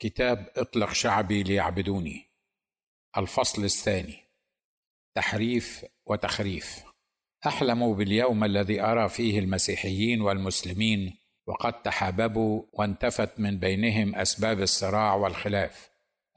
كتاب اطلق شعبي ليعبدوني. الفصل الثاني. تحريف وتخريف. أحلم باليوم الذي أرى فيه المسيحيين والمسلمين وقد تحاببوا وانتفت من بينهم أسباب الصراع والخلاف.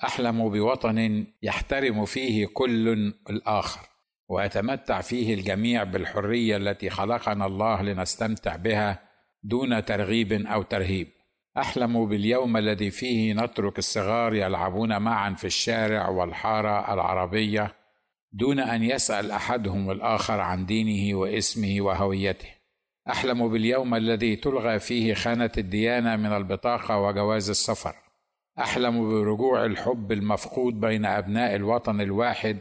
أحلم بوطن يحترم فيه كل الآخر ويتمتع فيه الجميع بالحرية التي خلقنا الله لنستمتع بها دون ترغيب أو ترهيب. أحلم باليوم الذي فيه نترك الصغار يلعبون معا في الشارع والحارة العربية دون أن يسأل أحدهم الآخر عن دينه واسمه وهويته. أحلم باليوم الذي تلغى فيه خانة الديانة من البطاقة وجواز السفر. أحلم برجوع الحب المفقود بين أبناء الوطن الواحد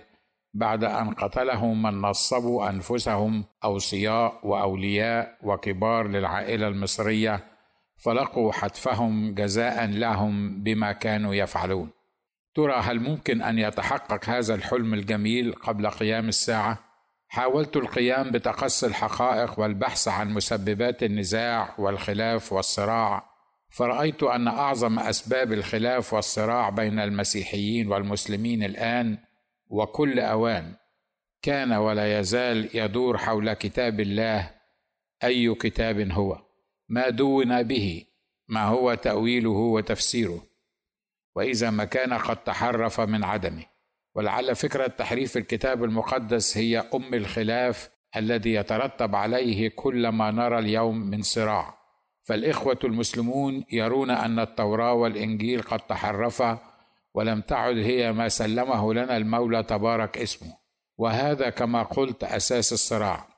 بعد أن قتلهم من نصبوا أنفسهم أوصياء وأولياء وكبار للعائلة المصرية فلقوا حتفهم جزاء لهم بما كانوا يفعلون. ترى هل ممكن أن يتحقق هذا الحلم الجميل قبل قيام الساعة؟ حاولت القيام بتقصي الحقائق والبحث عن مسببات النزاع والخلاف والصراع فرأيت أن أعظم أسباب الخلاف والصراع بين المسيحيين والمسلمين الآن وكل أوان. كان ولا يزال يدور حول كتاب الله أي كتاب هو؟ ما دون به ما هو تأويله وتفسيره. وإذا ما كان قد تحرف من عدمه. ولعل فكرة تحريف الكتاب المقدس هي أم الخلاف الذي يترتب عليه كل ما نرى اليوم من صراع. فالإخوة المسلمون يرون أن التوراة والإنجيل قد تحرفا ولم تعد هي ما سلمه لنا المولى تبارك اسمه. وهذا كما قلت أساس الصراع.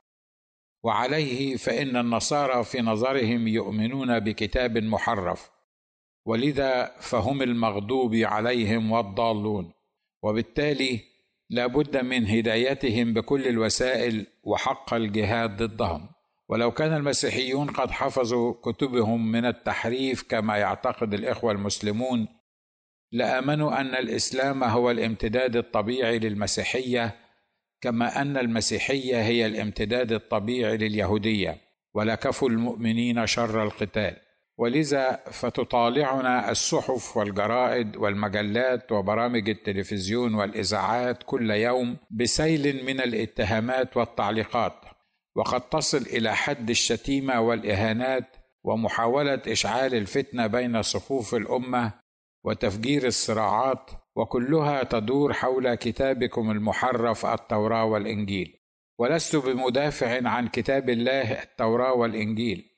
وعليه فإن النصارى في نظرهم يؤمنون بكتاب محرف ولذا فهم المغضوب عليهم والضالون. وبالتالي لا بد من هدايتهم بكل الوسائل وحق الجهاد ضدهم. ولو كان المسيحيون قد حفظوا كتبهم من التحريف كما يعتقد الإخوة المسلمون لآمنوا أن الإسلام هو الامتداد الطبيعي للمسيحية كما أن المسيحية هي الامتداد الطبيعي لليهودية ولكفوا المؤمنين شر القتال. ولذا فتطالعنا الصحف والجرائد والمجلات وبرامج التلفزيون والإذاعات كل يوم بسيل من الاتهامات والتعليقات. وقد تصل إلى حد الشتيمة والإهانات ومحاولة إشعال الفتنة بين صفوف الأمة وتفجير الصراعات وكلها تدور حول كتابكم المحرف التوراة والإنجيل. ولست بمدافع عن كتاب الله التوراة والإنجيل.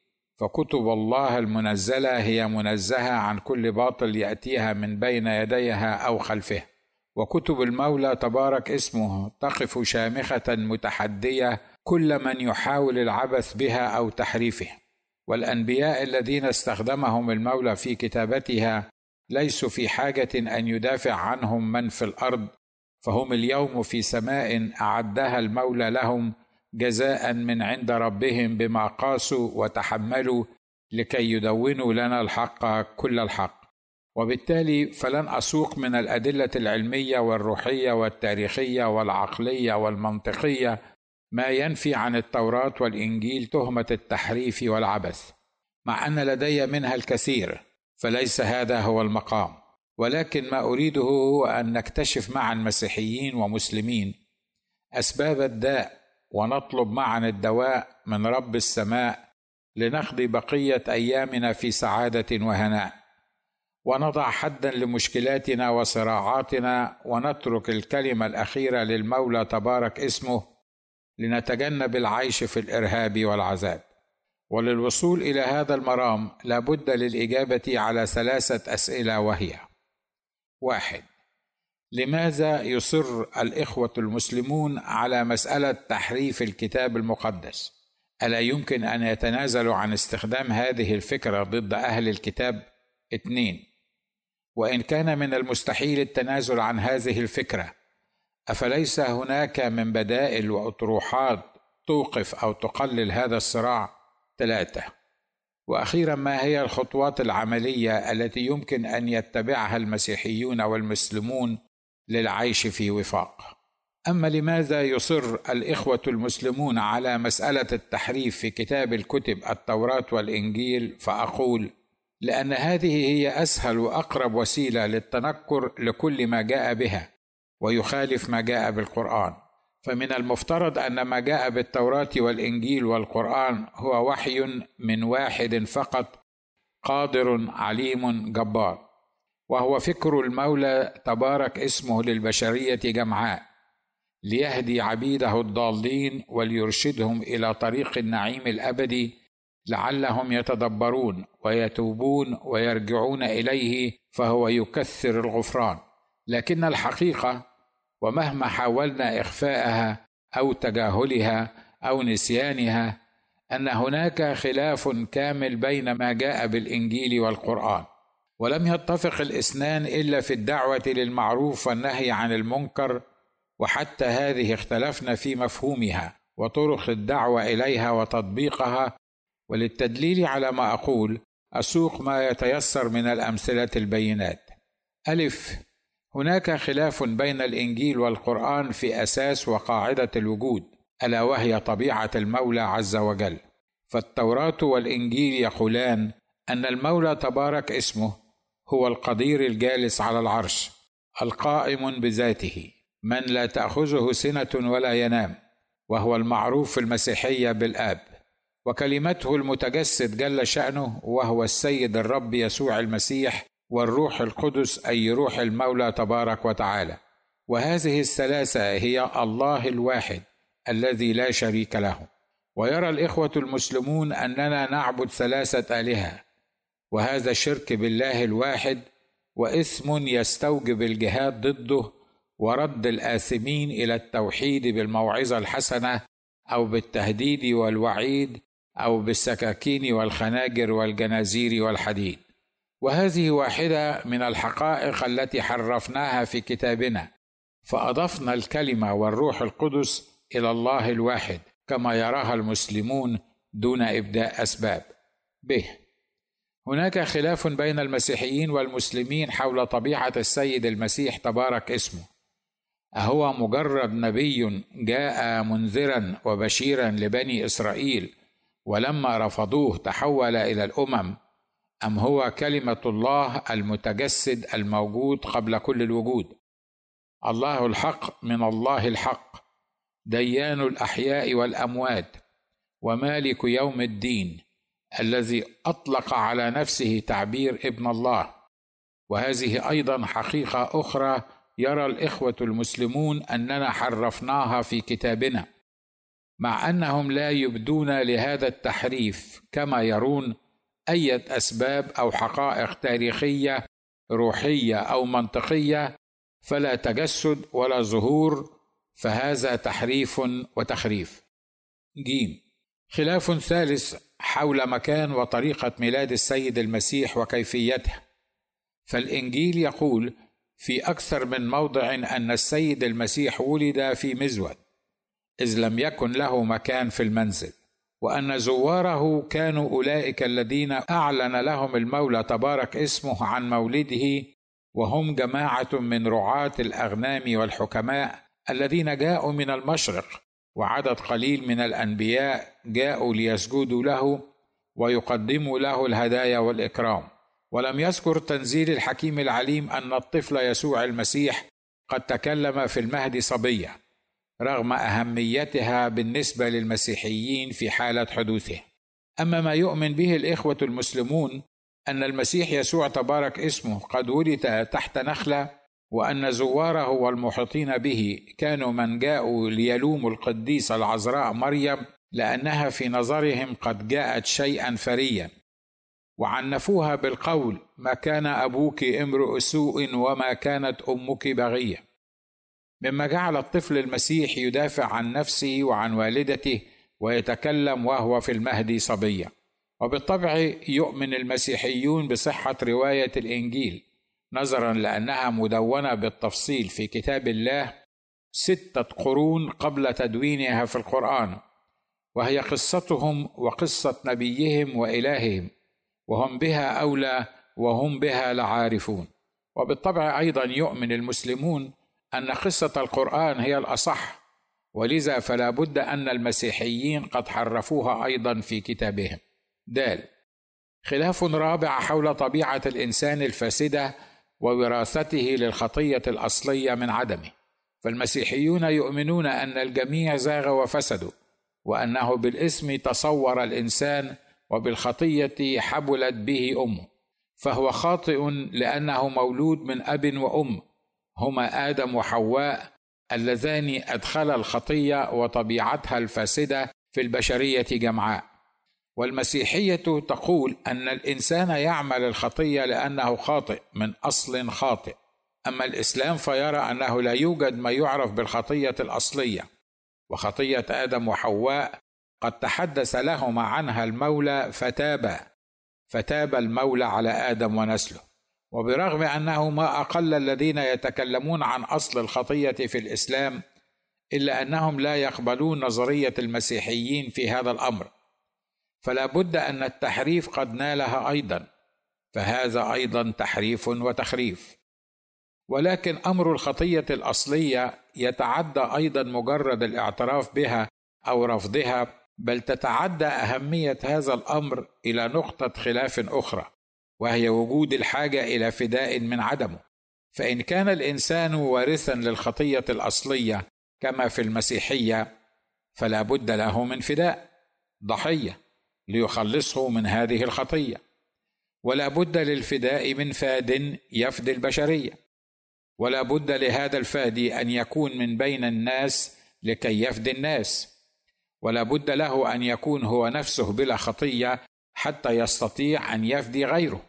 فكتب الله المنزلة هي منزهة عن كل باطل يأتيها من بين يديها أو خلفها وكتب المولى تبارك اسمه تقف شامخة متحدية كل من يحاول العبث بها أو تحريفها والأنبياء الذين استخدمهم المولى في كتابتها ليسوا في حاجة أن يدافع عنهم من في الأرض فهم اليوم في سماء أعدها المولى لهم جزاء من عند ربهم بما قاسوا وتحملوا لكي يدونوا لنا الحق كل الحق. وبالتالي فلن أسوق من الأدلة العلمية والروحية والتاريخية والعقلية والمنطقية ما ينفي عن التوراة والإنجيل تهمة التحريف والعبث مع أن لدي منها الكثير. فليس هذا هو المقام. ولكن ما أريده هو أن نكتشف معا مسيحيين ومسلمين أسباب الداء ونطلب معا الدواء من رب السماء لنقضي بقية أيامنا في سعادة وهناء. ونضع حدا لمشكلاتنا وصراعاتنا ونترك الكلمة الأخيرة للمولى تبارك اسمه لنتجنب العيش في الإرهاب والعذاب. وللوصول إلى هذا المرام لابد للإجابة على ثلاثة أسئلة وهي واحد لماذا يصر الإخوة المسلمون على مسألة تحريف الكتاب المقدس؟ ألا يمكن أن يتنازلوا عن استخدام هذه الفكرة ضد أهل الكتاب؟ اثنين وإن كان من المستحيل التنازل عن هذه الفكرة أفليس هناك من بدائل وأطروحات توقف أو تقلل هذا الصراع؟ ثلاثة. وأخيرا ما هي الخطوات العملية التي يمكن أن يتبعها المسيحيون والمسلمون للعيش في وفاق؟ أما لماذا يصر الإخوة المسلمون على مسألة التحريف في كتاب الكتب التوراة والإنجيل؟ فأقول لأن هذه هي أسهل وأقرب وسيلة للتنكر لكل ما جاء بها ويخالف ما جاء بالقرآن. فمن المفترض أن ما جاء بالتوراة والإنجيل والقرآن هو وحي من واحد فقط قادر عليم جبار وهو فكر المولى تبارك اسمه للبشرية جمعاء ليهدي عبيده الضالين وليرشدهم إلى طريق النعيم الأبدي لعلهم يتدبرون ويتوبون ويرجعون إليه فهو يكثر الغفران. لكن الحقيقة ومهما حاولنا إخفاءها أو تجاهلها أو نسيانها أن هناك خلاف كامل بين ما جاء بالإنجيل والقرآن. ولم يتفق الاثنان إلا في الدعوة للمعروف والنهي عن المنكر وحتى هذه اختلفنا في مفهومها وطرق الدعوة إليها وتطبيقها. وللتدليل على ما أقول أسوق ما يتيسر من الأمثلة البينات. ألف هناك خلاف بين الإنجيل والقرآن في أساس وقاعدة الوجود ألا وهي طبيعة المولى عز وجل. فالتوراة والإنجيل يقولان أن المولى تبارك اسمه هو القدير الجالس على العرش القائم بذاته من لا تأخذه سنة ولا ينام وهو المعروف في المسيحيه بالآب. وكلمته المتجسد جل شأنه وهو السيد الرب يسوع المسيح والروح القدس أي روح المولى تبارك وتعالى. وهذه الثلاثة هي الله الواحد الذي لا شريك له. ويرى الإخوة المسلمون أننا نعبد ثلاثة آلهة وهذا شرك بالله الواحد وإثم يستوجب الجهاد ضده ورد الآثمين إلى التوحيد بالموعظة الحسنة أو بالتهديد والوعيد أو بالسكاكين والخناجر والجنازير والحديد. وهذه واحدة من الحقائق التي حرفناها في كتابنا. فأضفنا الكلمة والروح القدس إلى الله الواحد كما يراها المسلمون دون إبداء أسباب. به هناك خلاف بين المسيحيين والمسلمين حول طبيعة السيد المسيح تبارك اسمه. أهو مجرد نبي جاء منذرا وبشيرا لبني إسرائيل ولما رفضوه تحول إلى الأمم أم هو كلمة الله المتجسد الموجود قبل كل الوجود؟ الله الحق من الله الحق ديان الأحياء والأموات ومالك يوم الدين الذي أطلق على نفسه تعبير ابن الله. وهذه أيضا حقيقة أخرى يرى الإخوة المسلمون أننا حرفناها في كتابنا. مع أنهم لا يبدون لهذا التحريف كما يرون أي أسباب أو حقائق تاريخية روحية أو منطقية فلا تجسد ولا ظهور فهذا تحريف وتخريف. جيم. خلاف ثالث حول مكان وطريقة ميلاد السيد المسيح وكيفيته. فالإنجيل يقول في أكثر من موضع أن السيد المسيح ولد في مزود إذ لم يكن له مكان في المنزل. وأن زواره كانوا أولئك الذين أعلن لهم المولى تبارك اسمه عن مولده وهم جماعة من رعاة الأغنام والحكماء الذين جاءوا من المشرق وعدد قليل من الأنبياء جاءوا ليسجدوا له ويقدموا له الهدايا والإكرام. ولم يذكر تنزيل الحكيم العليم أن الطفل يسوع المسيح قد تكلم في المهد صبية. رغم أهميتها بالنسبة للمسيحيين في حالة حدوثه. أما ما يؤمن به الإخوة المسلمون أن المسيح يسوع تبارك اسمه قد ولد تحت نخلة وأن زواره والمحيطين به كانوا من جاءوا ليلوموا القديسه العذراء مريم لأنها في نظرهم قد جاءت شيئا فريا. وعنفوها بالقول ما كان أبوك امرؤ سوء وما كانت أمك بغية مما جعل الطفل المسيح يدافع عن نفسه وعن والدته ويتكلم وهو في المهد صبيا. وبالطبع يؤمن المسيحيون بصحة رواية الإنجيل نظرا لأنها مدونة بالتفصيل في كتاب الله ستة قرون قبل تدوينها في القرآن وهي قصتهم وقصة نبيهم وإلههم وهم بها أولى وهم بها لعارفون. وبالطبع أيضا يؤمن المسلمون أن قصة القرآن هي الأصح ولذا فلا بد أن المسيحيين قد حرفوها أيضا في كتابهم. دال خلاف رابع حول طبيعة الإنسان الفاسدة ووراثته للخطية الأصلية من عدمه. فالمسيحيون يؤمنون أن الجميع زاغ وفسدوا وأنه بالاسم تصور الإنسان وبالخطية حبلت به أمه. فهو خاطئ لأنه مولود من أب وأم هما آدم وحواء اللذان ادخلا الخطية وطبيعتها الفاسدة في البشرية جمعاء. والمسيحية تقول أن الإنسان يعمل الخطية لأنه خاطئ من أصل خاطئ. أما الإسلام فيرى أنه لا يوجد ما يعرف بالخطية الأصلية. وخطية آدم وحواء قد تحدث لهما عنها المولى فتابا فتاب المولى على آدم ونسله. وبرغم أنه ما أقل الذين يتكلمون عن أصل الخطية في الإسلام إلا أنهم لا يقبلون نظرية المسيحيين في هذا الأمر. فلا بد أن التحريف قد نالها أيضا فهذا أيضا تحريف وتخريف. ولكن أمر الخطية الأصلية يتعدى أيضا مجرد الاعتراف بها أو رفضها بل تتعدى أهمية هذا الأمر إلى نقطة خلاف أخرى. وهي وجود الحاجة إلى فداء من عدمه. فإن كان الإنسان وارثا للخطية الأصلية كما في المسيحية فلا بد له من فداء ضحية ليخلصه من هذه الخطية. ولا بد للفداء من فاد يفدي البشرية. ولا بد لهذا الفادي أن يكون من بين الناس لكي يفدي الناس. ولا بد له أن يكون هو نفسه بلا خطية حتى يستطيع أن يفدي غيره.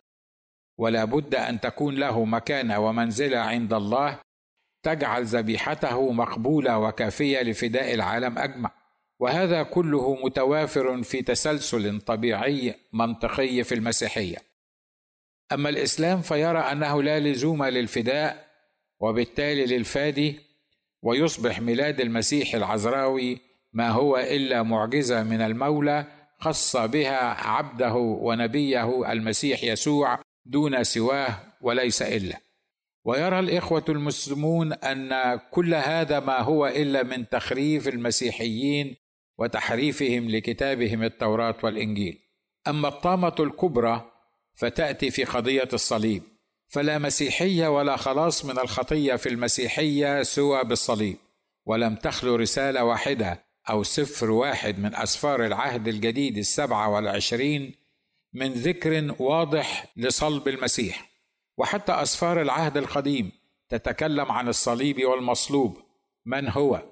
ولا بد أن تكون له مكانة ومنزلة عند الله تجعل ذبيحته مقبولة وكافية لفداء العالم أجمع. وهذا كله متوافر في تسلسل طبيعي منطقي في المسيحية. أما الإسلام فيرى أنه لا لزوم للفداء وبالتالي للفادي ويصبح ميلاد المسيح العذراوي ما هو إلا معجزة من المولى خص بها عبده ونبيه المسيح يسوع دون سواه وليس إلا. ويرى الإخوة المسلمون أن كل هذا ما هو إلا من تخريف المسيحيين وتحريفهم لكتابهم التوراة والإنجيل. أما الطامة الكبرى فتأتي في قضية الصليب فلا مسيحية ولا خلاص من الخطية في المسيحية سوى بالصليب ولم تخلو رسالة واحدة أو سفر واحد من أسفار العهد الجديد السبعة والعشرين من ذكر واضح لصلب المسيح. وحتى أسفار العهد القديم تتكلم عن الصليب والمصلوب. من هو؟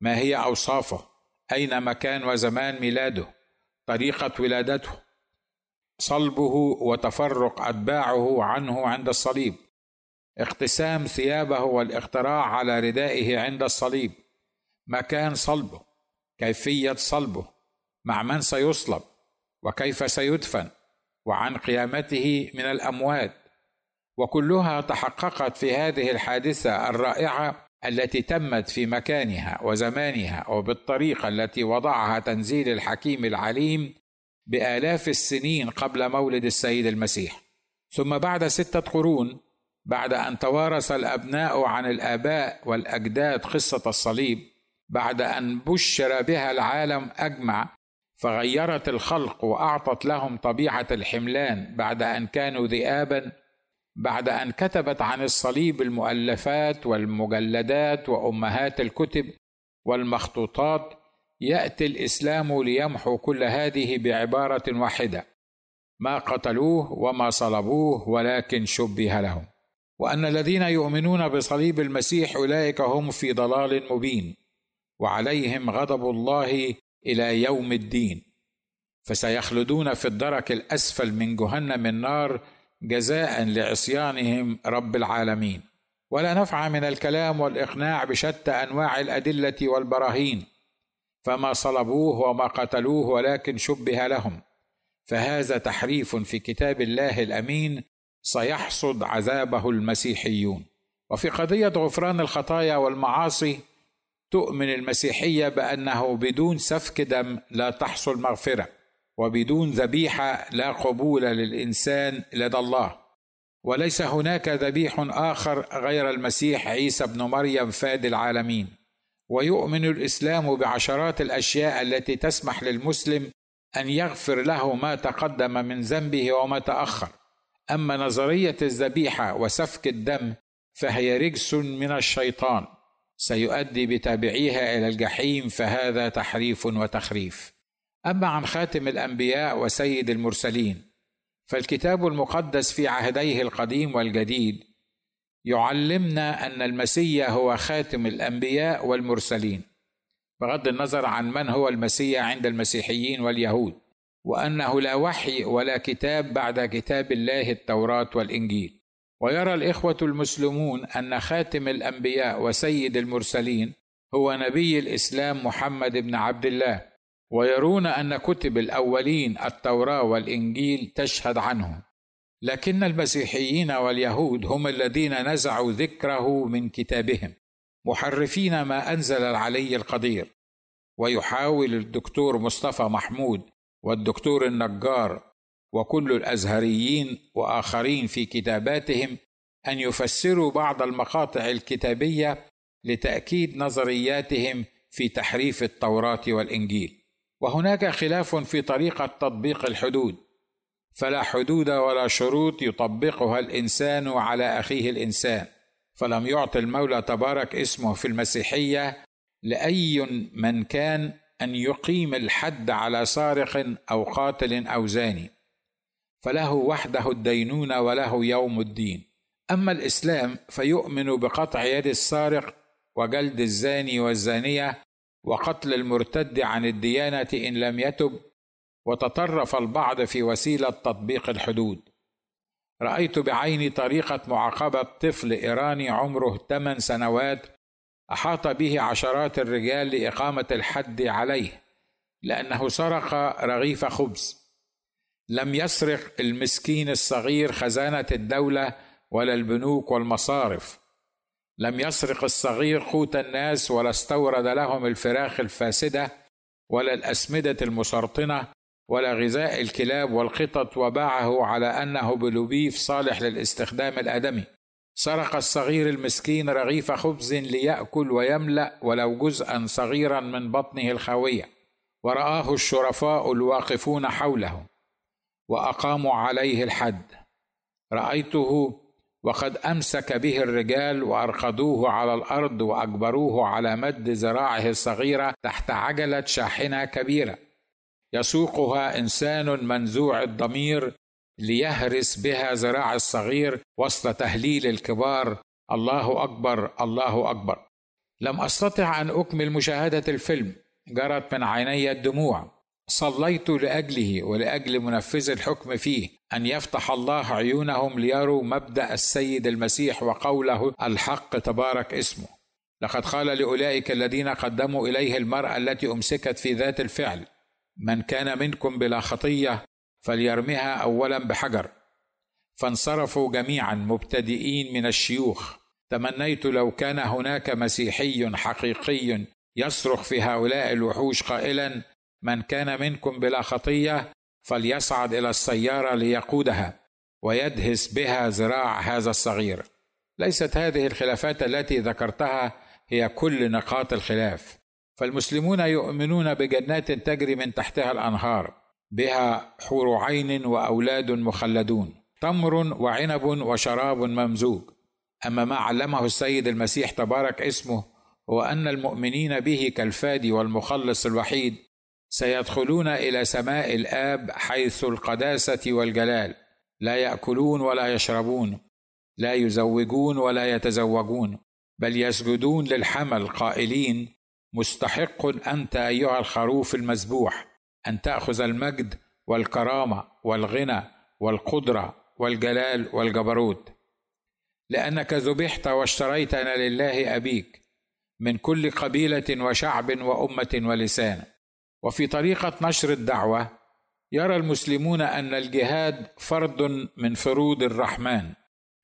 ما هي أوصافه؟ أين مكان وزمان ميلاده؟ طريقة ولادته؟ صلبه وتفرق أتباعه عنه عند الصليب. اقتسام ثيابه والاختراع على ردائه عند الصليب. مكان صلبه. كيفية صلبه مع من سيصلب وكيف سيدفن وعن قيامته من الأموات. وكلها تحققت في هذه الحادثة الرائعة التي تمت في مكانها وزمانها وبالطريقة التي وضعها تنزيل الحكيم العليم بآلاف السنين قبل مولد السيد المسيح. ثم بعد ستة قرون بعد أن توارث الأبناء عن الآباء والأجداد قصة الصليب بعد أن بشر بها العالم أجمع فغيرت الخلق وأعطت لهم طبيعة الحملان بعد أن كانوا ذئابا بعد أن كتبت عن الصليب المؤلفات والمجلدات وأمهات الكتب والمخطوطات يأتي الإسلام ليمحو كل هذه بعبارة واحدة ما قتلوه وما صلبوه ولكن شبه لهم. وأن الذين يؤمنون بصليب المسيح أولئك هم في ضلال مبين. وعليهم غضب الله إلى يوم الدين. فسيخلدون في الدرك الأسفل من جهنم النار جزاء لعصيانهم رب العالمين. ولا نفع من الكلام والإقناع بشتى أنواع الأدلة والبراهين. فما صلبوه وما قتلوه ولكن شبه لهم. فهذا تحريف في كتاب الله الأمين سيحصد عذابه المسيحيون. وفي قضية غفران الخطايا والمعاصي تؤمن المسيحية بأنه بدون سفك دم لا تحصل مغفرة وبدون ذبيحة لا قبول للإنسان لدى الله. وليس هناك ذبيح آخر غير المسيح عيسى ابن مريم فاد العالمين. ويؤمن الإسلام بعشرات الأشياء التي تسمح للمسلم أن يغفر له ما تقدم من ذنبه وما تأخر. أما نظرية الذبيحة وسفك الدم فهي رجس من الشيطان. سيؤدي بتابعيها إلى الجحيم فهذا تحريف وتخريف. أما عن خاتم الأنبياء وسيد المرسلين فالكتاب المقدس في عهديه القديم والجديد يعلمنا أن المسيح هو خاتم الأنبياء والمرسلين بغض النظر عن من هو المسيح عند المسيحيين واليهود وأنه لا وحي ولا كتاب بعد كتاب الله التوراة والإنجيل. ويرى الإخوة المسلمون أن خاتم الأنبياء وسيد المرسلين هو نبي الإسلام محمد بن عبد الله ويرون أن كتب الأولين التوراة والإنجيل تشهد عنه لكن المسيحيين واليهود هم الذين نزعوا ذكره من كتابهم محرفين ما أنزل العلي القدير. ويحاول الدكتور مصطفى محمود والدكتور النجار وكل الأزهريين وآخرين في كتاباتهم أن يفسروا بعض المقاطع الكتابية لتأكيد نظرياتهم في تحريف التوراة والإنجيل. وهناك خلاف في طريقة تطبيق الحدود. فلا حدود ولا شروط يطبقها الإنسان على أخيه الإنسان. فلم يعط المولى تبارك اسمه في المسيحية لأي من كان أن يقيم الحد على سارق أو قاتل أو زاني. فله وحده الدينونه وله يوم الدين. أما الإسلام فيؤمن بقطع يد السارق وجلد الزاني والزانية وقتل المرتد عن الديانة إن لم يتب وتطرف البعض في وسيلة تطبيق الحدود. رأيت بعيني طريقة معاقبة طفل إيراني عمره 8 سنوات أحاط به عشرات الرجال لإقامة الحد عليه لأنه سرق رغيف خبز. لم يسرق المسكين الصغير خزانة الدولة ولا البنوك والمصارف. لم يسرق الصغير قوت الناس ولا استورد لهم الفراخ الفاسدة ولا الأسمدة المسرطنة ولا غذاء الكلاب والقطط. وباعه على أنه بلوبيف صالح للاستخدام الأدمي. سرق الصغير المسكين رغيف خبز ليأكل ويملأ ولو جزءا صغيرا من بطنه الخاوية ورآه الشرفاء الواقفون حوله. وأقاموا عليه الحد. رأيته وقد أمسك به الرجال وأرقدوه على الأرض وأجبروه على مد ذراعه الصغيرة تحت عجلة شاحنة كبيرة. يسوقها إنسان منزوع الضمير ليهرس بها ذراع الصغير وسط تهليل الكبار. الله أكبر الله أكبر. لم أستطع أن أكمل مشاهدة الفيلم جرت من عيني الدموع. صليت لأجله ولأجل منفذ الحكم فيه أن يفتح الله عيونهم ليروا مبدأ السيد المسيح وقوله الحق تبارك اسمه. لقد قال لأولئك الذين قدموا إليه المرأة التي أمسكت في ذات الفعل من كان منكم بلا خطية فليرمها اولا بحجر. فانصرفوا جميعا مبتدئين من الشيوخ. تمنيت لو كان هناك مسيحي حقيقي يصرخ في هؤلاء الوحوش قائلا من كان منكم بلا خطية فليصعد إلى السيارة ليقودها ويدهس بها ذراع هذا الصغير. ليست هذه الخلافات التي ذكرتها هي كل نقاط الخلاف. فالمسلمون يؤمنون بجنات تجري من تحتها الأنهار بها حور عين وأولاد مخلدون تمر وعنب وشراب ممزوج. أما ما علمه السيد المسيح تبارك اسمه هو أن المؤمنين به كالفادي والمخلص الوحيد سيدخلون إلى سماء الآب حيث القداسة والجلال. لا يأكلون ولا يشربون لا يزوجون ولا يتزوجون بل يسجدون للحمل قائلين مستحق أنت أيها الخروف المذبوح أن تأخذ المجد والكرامة والغنى والقدرة والجلال والجبروت. لأنك ذبحت واشتريتنا لله أبيك من كل قبيلة وشعب وأمة ولسان. وفي طريقة نشر الدعوة يرى المسلمون أن الجهاد فرض من فروض الرحمن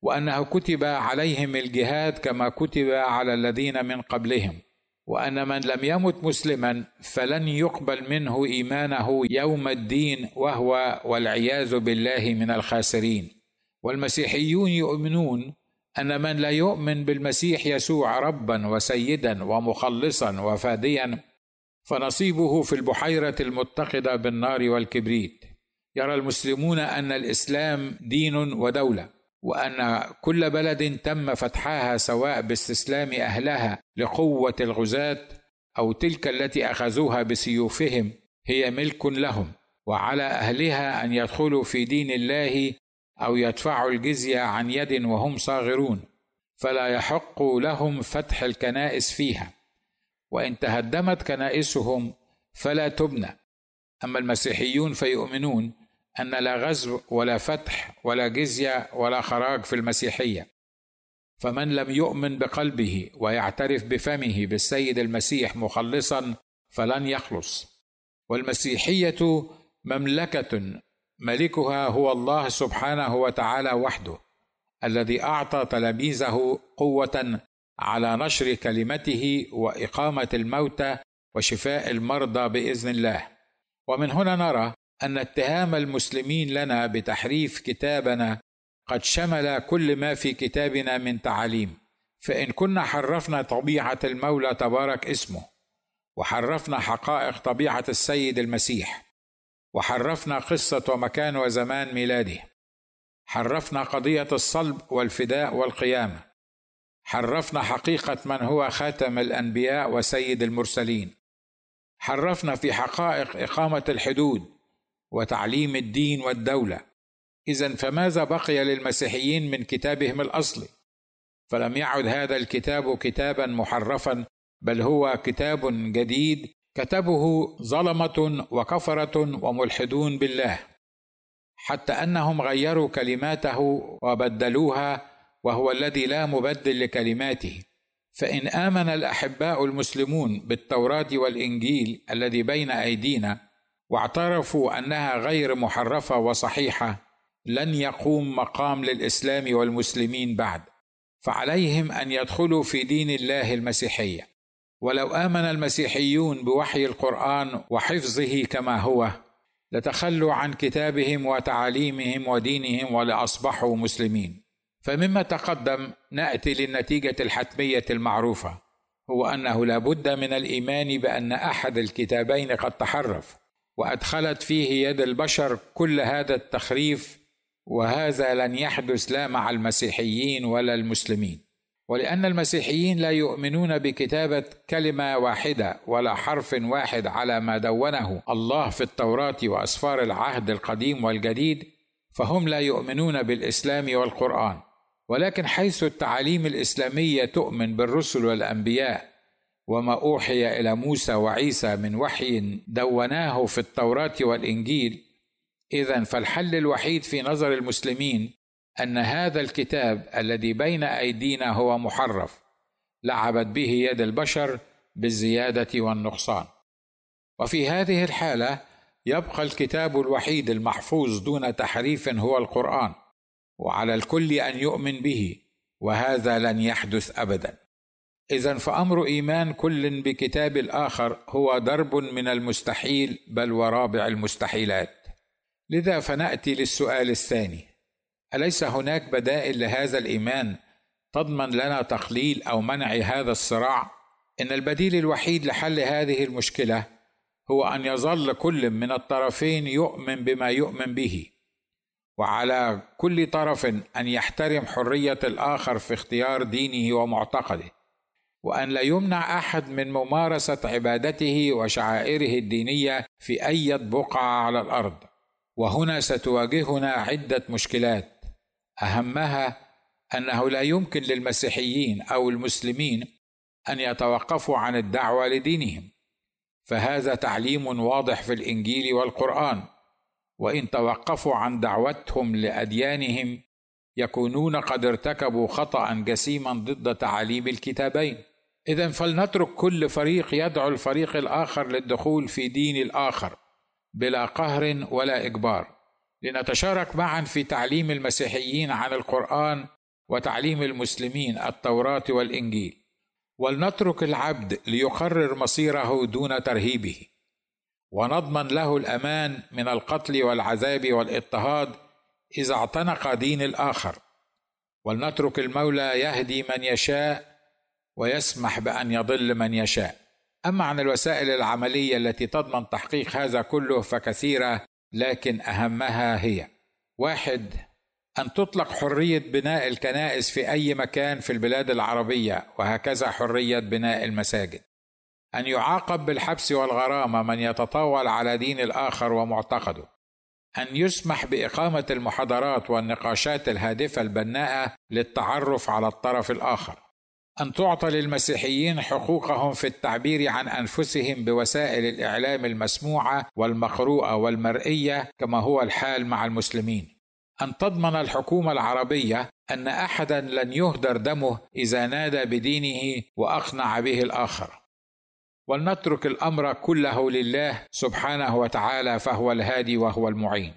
وأنه كتب عليهم الجهاد كما كتب على الذين من قبلهم. وأن من لم يمت مسلما فلن يقبل منه إيمانه يوم الدين وهو والعياذ بالله من الخاسرين. والمسيحيون يؤمنون أن من لا يؤمن بالمسيح يسوع ربا وسيدا ومخلصا وفاديا فنصيبه في البحيرة المتقده بالنار والكبريت. يرى المسلمون أن الإسلام دين ودولة وأن كل بلد تم فتحها سواء باستسلام أهلها لقوة الغزاة أو تلك التي أخذوها بسيوفهم هي ملك لهم وعلى أهلها أن يدخلوا في دين الله أو يدفعوا الجزية عن يد وهم صاغرون. فلا يحق لهم فتح الكنائس فيها. وإن تهدمت كنائسهم فلا تبنى. أما المسيحيون فيؤمنون أن لا غزو ولا فتح ولا جزية ولا خراج في المسيحية. فمن لم يؤمن بقلبه ويعترف بفمه بالسيد المسيح مخلصا فلن يخلص. والمسيحية مملكة ملكها هو الله سبحانه وتعالى وحده الذي أعطى تلاميذه قوة على نشر كلمته وإقامة الموتى وشفاء المرضى بإذن الله. ومن هنا نرى أن اتهام المسلمين لنا بتحريف كتابنا قد شمل كل ما في كتابنا من تعاليم. فإن كنا حرفنا طبيعة المولى تبارك اسمه وحرفنا حقائق طبيعة السيد المسيح وحرفنا قصة ومكان وزمان ميلاده حرفنا قضية الصلب والفداء والقيامة حرفنا حقيقة من هو خاتم الأنبياء وسيد المرسلين. حرفنا في حقائق إقامة الحدود وتعليم الدين والدولة. اذا فماذا بقي للمسيحيين من كتابهم الأصلي؟ فلم يعد هذا الكتاب كتابا محرفا بل هو كتاب جديد كتبه ظلمة وكفرة وملحدون بالله. حتى أنهم غيروا كلماته وبدلوها وهو الذي لا مبدل لكلماته. فإن آمن الأحباء المسلمون بالتوراة والإنجيل الذي بين أيدينا واعترفوا أنها غير محرفة وصحيحة لن يقوم مقام للإسلام والمسلمين بعد. فعليهم أن يدخلوا في دين الله المسيحية. ولو آمن المسيحيون بوحي القرآن وحفظه كما هو لتخلوا عن كتابهم وتعاليمهم ودينهم ولأصبحوا مسلمين. فمما تقدم نأتي للنتيجة الحتمية المعروفة هو أنه لا بد من الإيمان بأن أحد الكتابين قد تحرف وأدخلت فيه يد البشر كل هذا التخريف وهذا لن يحدث لا مع المسيحيين ولا المسلمين. ولأن المسيحيين لا يؤمنون بكتابة كلمة واحدة ولا حرف واحد على ما دونه الله في التوراة وأسفار العهد القديم والجديد فهم لا يؤمنون بالإسلام والقرآن. ولكن حيث التعاليم الإسلامية تؤمن بالرسل والأنبياء وما أوحي إلى موسى وعيسى من وحي دوناه في التوراة والإنجيل اذا فالحل الوحيد في نظر المسلمين أن هذا الكتاب الذي بين أيدينا هو محرف لعبت به يد البشر بالزيادة والنقصان. وفي هذه الحالة يبقى الكتاب الوحيد المحفوظ دون تحريف هو القرآن. وعلى الكل أن يؤمن به وهذا لن يحدث ابدا. اذا فأمر إيمان كل بكتاب الآخر هو درب من المستحيل بل ورابع المستحيلات. لذا فنأتي للسؤال الثاني. أليس هناك بدائل لهذا الإيمان تضمن لنا تقليل أو منع هذا الصراع؟ إن البديل الوحيد لحل هذه المشكلة هو أن يظل كل من الطرفين يؤمن بما يؤمن به. وعلى كل طرف أن يحترم حرية الآخر في اختيار دينه ومعتقده وأن لا يمنع أحد من ممارسة عبادته وشعائره الدينية في أي بقعه على الأرض. وهنا ستواجهنا عدة مشكلات. أهمها أنه لا يمكن للمسيحيين أو المسلمين أن يتوقفوا عن الدعوة لدينهم فهذا تعليم واضح في الإنجيل والقرآن. وإن توقفوا عن دعوتهم لأديانهم يكونون قد ارتكبوا خطأ جسيما ضد تعاليم الكتابين. اذا فلنترك كل فريق يدعو الفريق الآخر للدخول في دين الآخر بلا قهر ولا إجبار. لنتشارك معا في تعليم المسيحيين عن القرآن وتعليم المسلمين التوراة والإنجيل. ولنترك العبد ليقرر مصيره دون ترهيبه. ونضمن له الأمان من القتل والعذاب والاضطهاد إذا اعتنق دين الآخر. ولنترك المولى يهدي من يشاء ويسمح بأن يضل من يشاء. أما عن الوسائل العملية التي تضمن تحقيق هذا كله فكثيرة لكن أهمها هي واحد أن تطلق حرية بناء الكنائس في أي مكان في البلاد العربية وهكذا حرية بناء المساجد. أن يعاقب بالحبس والغرامة من يتطاول على دين الآخر ومعتقده. أن يسمح بإقامة المحاضرات والنقاشات الهادفة البناءة للتعرف على الطرف الآخر. أن تعطى للمسيحيين حقوقهم في التعبير عن أنفسهم بوسائل الإعلام المسموعة والمقروءة والمرئية كما هو الحال مع المسلمين. أن تضمن الحكومة العربية أن احدا لن يهدر دمه إذا نادى بدينه وأقنع به الآخر. ولنترك الأمر كله لله سبحانه وتعالى فهو الهادي وهو المعين.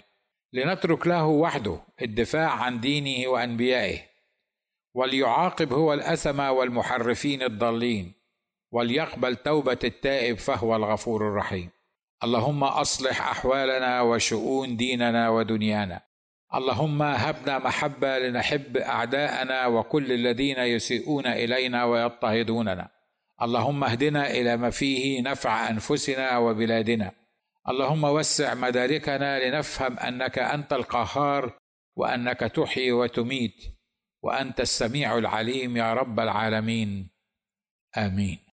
لنترك له وحده الدفاع عن دينه وأنبيائه. وليعاقب هو الاثم والمحرفين الضالين. وليقبل توبة التائب فهو الغفور الرحيم. اللهم أصلح أحوالنا وشؤون ديننا ودنيانا. اللهم هبنا محبة لنحب أعداءنا وكل الذين يسيئون إلينا ويضطهدوننا. اللهم اهدنا إلى ما فيه نفع أنفسنا وبلادنا. اللهم وسع مداركنا لنفهم أنك أنت القهار وأنك تحيي وتميت وأنت السميع العليم يا رب العالمين. آمين.